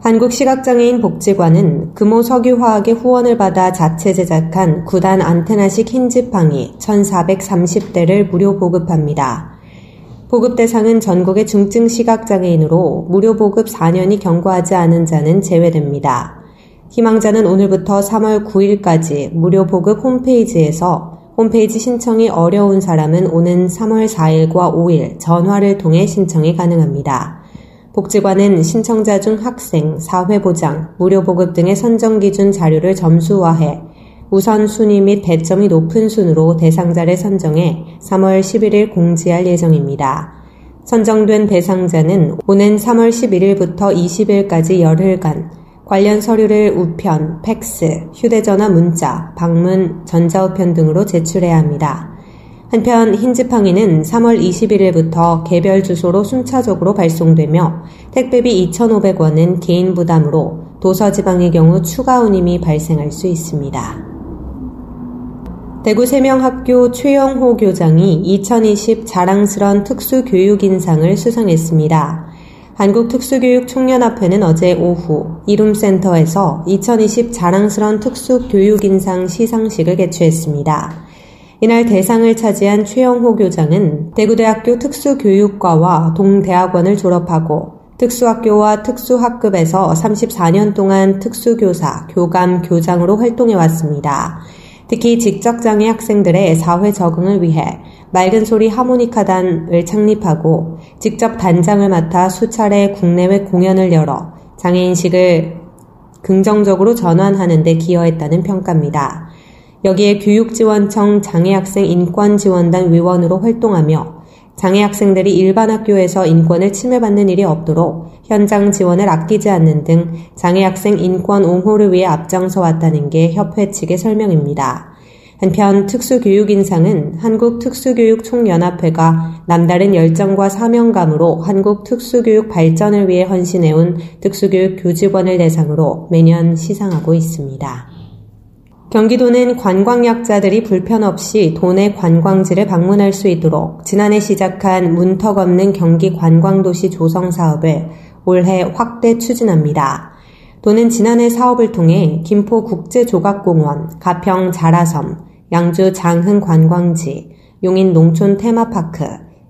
한국시각장애인 복지관은 금호 석유화학의 후원을 받아 자체 제작한 9단 안테나식 흰지팡이 1,430대를 무료 보급합니다. 보급 대상은 전국의 중증 시각장애인으로 무료 보급 4년이 경과하지 않은 자는 제외됩니다. 희망자는 오늘부터 3월 9일까지 무료 보급 홈페이지에서 홈페이지 신청이 어려운 사람은 오는 3월 4일과 5일 전화를 통해 신청이 가능합니다. 복지관은 신청자 중 학생, 사회보장, 무료보급 등의 선정 기준 자료를 점수화해 우선순위 및 배점이 높은 순으로 대상자를 선정해 3월 11일 공지할 예정입니다. 선정된 대상자는 오는 3월 11일부터 20일까지 열흘간 관련 서류를 우편, 팩스, 휴대전화 문자, 방문, 전자우편 등으로 제출해야 합니다. 한편 흰지팡이는 3월 21일부터 개별 주소로 순차적으로 발송되며 택배비 2,500원은 개인 부담으로 도서 지방의 경우 추가 운임이 발생할 수 있습니다. 대구 세명학교 최영호 교장이 2020 자랑스런 특수교육인상을 수상했습니다. 한국특수교육총연합회는 어제 오후 이룸센터에서 2020 자랑스런 특수교육인상 시상식을 개최했습니다. 이날 대상을 차지한 최영호 교장은 대구대학교 특수교육과와 동대학원을 졸업하고 특수학교와 특수학급에서 34년 동안 특수교사, 교감, 교장으로 활동해 왔습니다. 특히 직접장애 학생들의 사회 적응을 위해 맑은 소리 하모니카단을 창립하고 직접 단장을 맡아 수차례 국내외 공연을 열어 장애인식을 긍정적으로 전환하는 데 기여했다는 평가입니다. 여기에 교육지원청 장애학생 인권지원단 위원으로 활동하며 장애학생들이 일반 학교에서 인권을 침해받는 일이 없도록 현장 지원을 아끼지 않는 등 장애학생 인권 옹호를 위해 앞장서 왔다는 게 협회 측의 설명입니다. 한편 특수교육인상은 한국특수교육총연합회가 남다른 열정과 사명감으로 한국 특수교육 발전을 위해 헌신해온 특수교육 교직원을 대상으로 매년 시상하고 있습니다. 경기도는 관광약자들이 불편 없이 도내 관광지를 방문할 수 있도록 지난해 시작한 문턱 없는 경기 관광도시 조성 사업을 올해 확대 추진합니다. 도는 지난해 사업을 통해 김포 국제조각공원, 가평 자라섬, 양주 장흥 관광지, 용인 농촌 테마파크,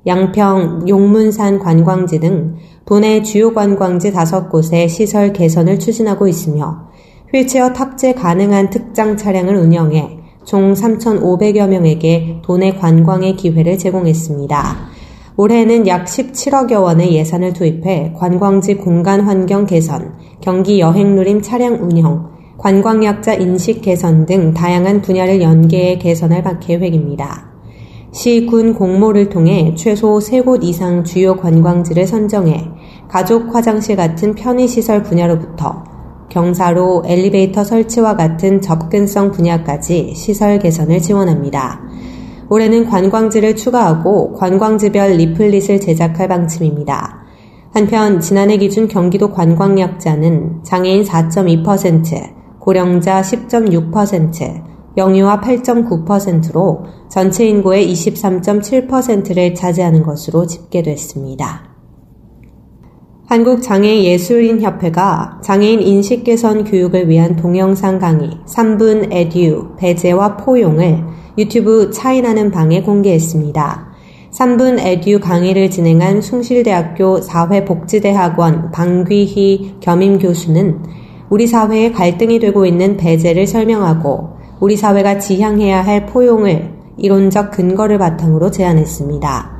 양평 용문산 관광지 등 도내 주요 관광지 다섯 곳의 시설 개선을 추진하고 있으며 휠체어 탑재 가능한 특장 차량을 운영해 총 3,500여 명에게 도내 관광의 기회를 제공했습니다. 올해는 약 17억여 원의 예산을 투입해 관광지 공간 환경 개선, 경기 여행 누림 차량 운영, 관광약자 인식 개선 등 다양한 분야를 연계해 개선할 계획입니다. 시, 군 공모를 통해 최소 3곳 이상 주요 관광지를 선정해 가족 화장실 같은 편의시설 분야로부터 경사로 엘리베이터 설치와 같은 접근성 분야까지 시설 개선을 지원합니다. 올해는 관광지를 추가하고 관광지별 리플릿을 제작할 방침입니다. 한편 지난해 기준 경기도 관광약자는 장애인 4.2%, 고령자 10.6%, 영유아 8.9%로 전체 인구의 23.7%를 차지하는 것으로 집계됐습니다. 한국장애예술인협회가 장애인 인식 개선 교육을 위한 동영상 강의 3분 에듀 배제와 포용을 유튜브 차이나는 방에 공개했습니다. 3분 에듀 강의를 진행한 숭실대학교 사회복지대학원 방귀희 겸임 교수는 우리 사회에 갈등이 되고 있는 배제를 설명하고 우리 사회가 지향해야 할 포용을 이론적 근거를 바탕으로 제안했습니다.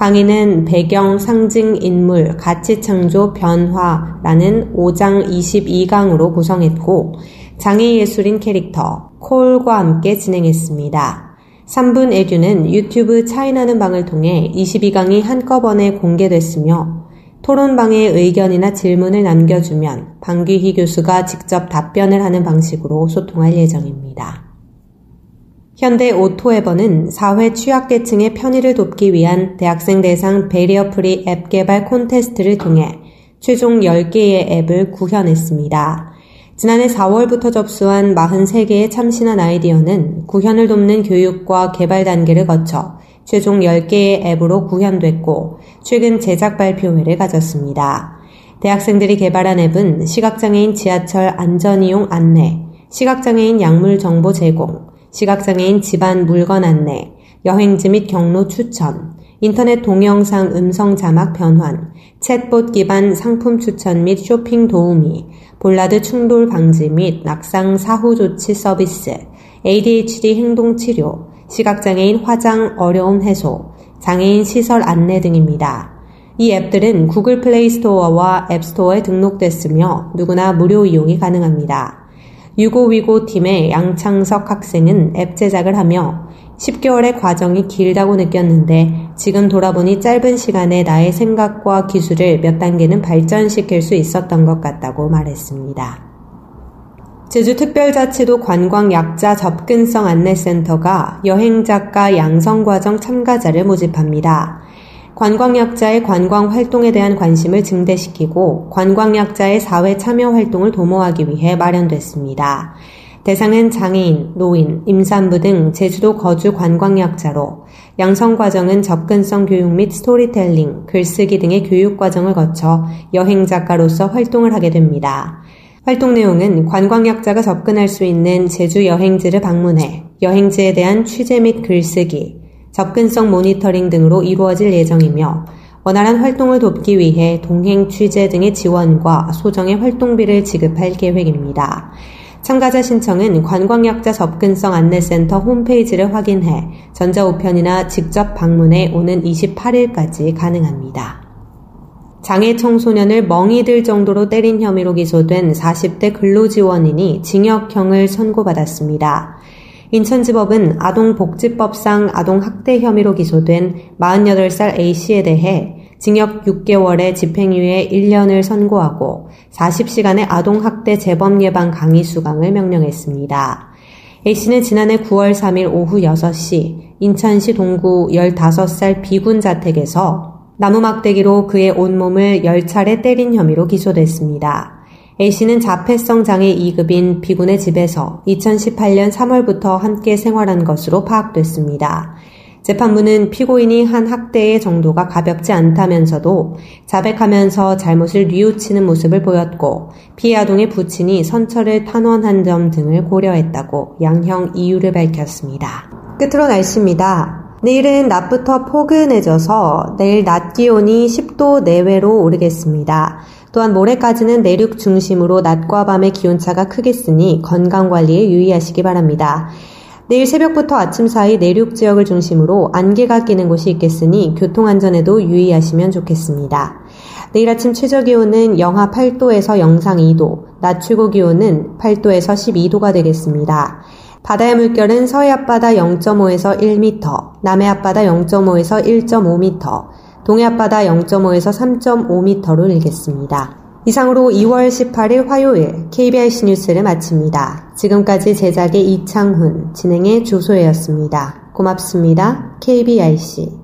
강의는 배경, 상징, 인물, 가치 창조, 변화라는 5장 22강으로 구성했고 장애 예술인 캐릭터 콜과 함께 진행했습니다. 3분 에듀는 유튜브 차이나는 방을 통해 22강이 한꺼번에 공개됐으며 토론방에 의견이나 질문을 남겨주면 방귀희 교수가 직접 답변을 하는 방식으로 소통할 예정입니다. 현대 오토에버는 사회 취약계층의 편의를 돕기 위한 대학생 대상 barrier free 앱 개발 콘테스트를 통해 최종 10개의 앱을 구현했습니다. 지난해 4월부터 접수한 43개의 참신한 아이디어는 구현을 돕는 교육과 개발 단계를 거쳐 최종 10개의 앱으로 구현됐고 최근 제작 발표회를 가졌습니다. 대학생들이 개발한 앱은 시각장애인 지하철 안전이용 안내, 시각장애인 약물 정보 제공, 시각장애인 집안 물건 안내, 여행지 및 경로 추천, 인터넷 동영상 음성 자막 변환, 챗봇 기반 상품 추천 및 쇼핑 도우미, 볼라드 충돌 방지 및 낙상 사후 조치 서비스, ADHD 행동 치료, 시각장애인 화장 어려움 해소, 장애인 시설 안내 등입니다. 이 앱들은 구글 플레이 스토어와 앱 스토어에 등록됐으며 누구나 무료 이용이 가능합니다. 유고위고 팀의 양창석 학생은 앱 제작을 하며 10개월의 과정이 길다고 느꼈는데 지금 돌아보니 짧은 시간에 나의 생각과 기술을 몇 단계는 발전시킬 수 있었던 것 같다고 말했습니다. 제주특별자치도 관광약자 접근성 안내센터가 여행작가 양성과정 참가자를 모집합니다. 관광약자의 관광 활동에 대한 관심을 증대시키고 관광약자의 사회 참여 활동을 도모하기 위해 마련됐습니다. 대상은 장애인, 노인, 임산부 등 제주도 거주 관광약자로 양성 과정은 접근성 교육 및 스토리텔링, 글쓰기 등의 교육 과정을 거쳐 여행 작가로서 활동을 하게 됩니다. 활동 내용은 관광약자가 접근할 수 있는 제주 여행지를 방문해 여행지에 대한 취재 및 글쓰기, 접근성 모니터링 등으로 이루어질 예정이며 원활한 활동을 돕기 위해 동행 취재 등의 지원과 소정의 활동비를 지급할 계획입니다. 참가자 신청은 관광약자 접근성 안내센터 홈페이지를 확인해 전자우편이나 직접 방문해 오는 28일까지 가능합니다. 장애 청소년을 멍이 들 정도로 때린 혐의로 기소된 40대 근로지원인이 징역형을 선고받았습니다. 인천지법은 아동복지법상 아동학대 혐의로 기소된 48살 A씨에 대해 징역 6개월에 집행유예 1년을 선고하고 40시간의 아동학대 재범 예방 강의 수강을 명령했습니다. A씨는 지난해 9월 3일 오후 6시 인천시 동구 15살 비군 자택에서 나무 막대기로 그의 온몸을 10차례 때린 혐의로 기소됐습니다. A씨는 자폐성 장애 2급인 비군의 집에서 2018년 3월부터 함께 생활한 것으로 파악됐습니다. 재판부는 피고인이 한 학대의 정도가 가볍지 않다면서도 자백하면서 잘못을 뉘우치는 모습을 보였고 피해 아동의 부친이 선처를 탄원한 점 등을 고려했다고 양형 이유를 밝혔습니다. 끝으로 날씨입니다. 내일은 낮부터 포근해져서 내일 낮 기온이 10도 내외로 오르겠습니다. 또한 모레까지는 내륙 중심으로 낮과 밤의 기온차가 크겠으니 건강관리에 유의하시기 바랍니다. 내일 새벽부터 아침 사이 내륙 지역을 중심으로 안개가 끼는 곳이 있겠으니 교통안전에도 유의하시면 좋겠습니다. 내일 아침 최저 기온은 영하 8도에서 영상 2도, 낮 최고 기온은 8도에서 12도가 되겠습니다. 바다의 물결은 서해 앞바다 0.5에서 1m, 남해 앞바다 0.5에서 1.5m, 동해 앞바다 0.5에서 3.5m로 일겠습니다. 이상으로 2월 18일 화요일 KBIC 뉴스를 마칩니다. 지금까지 제작의 이창훈, 진행의 조소혜였습니다. 고맙습니다. KBIC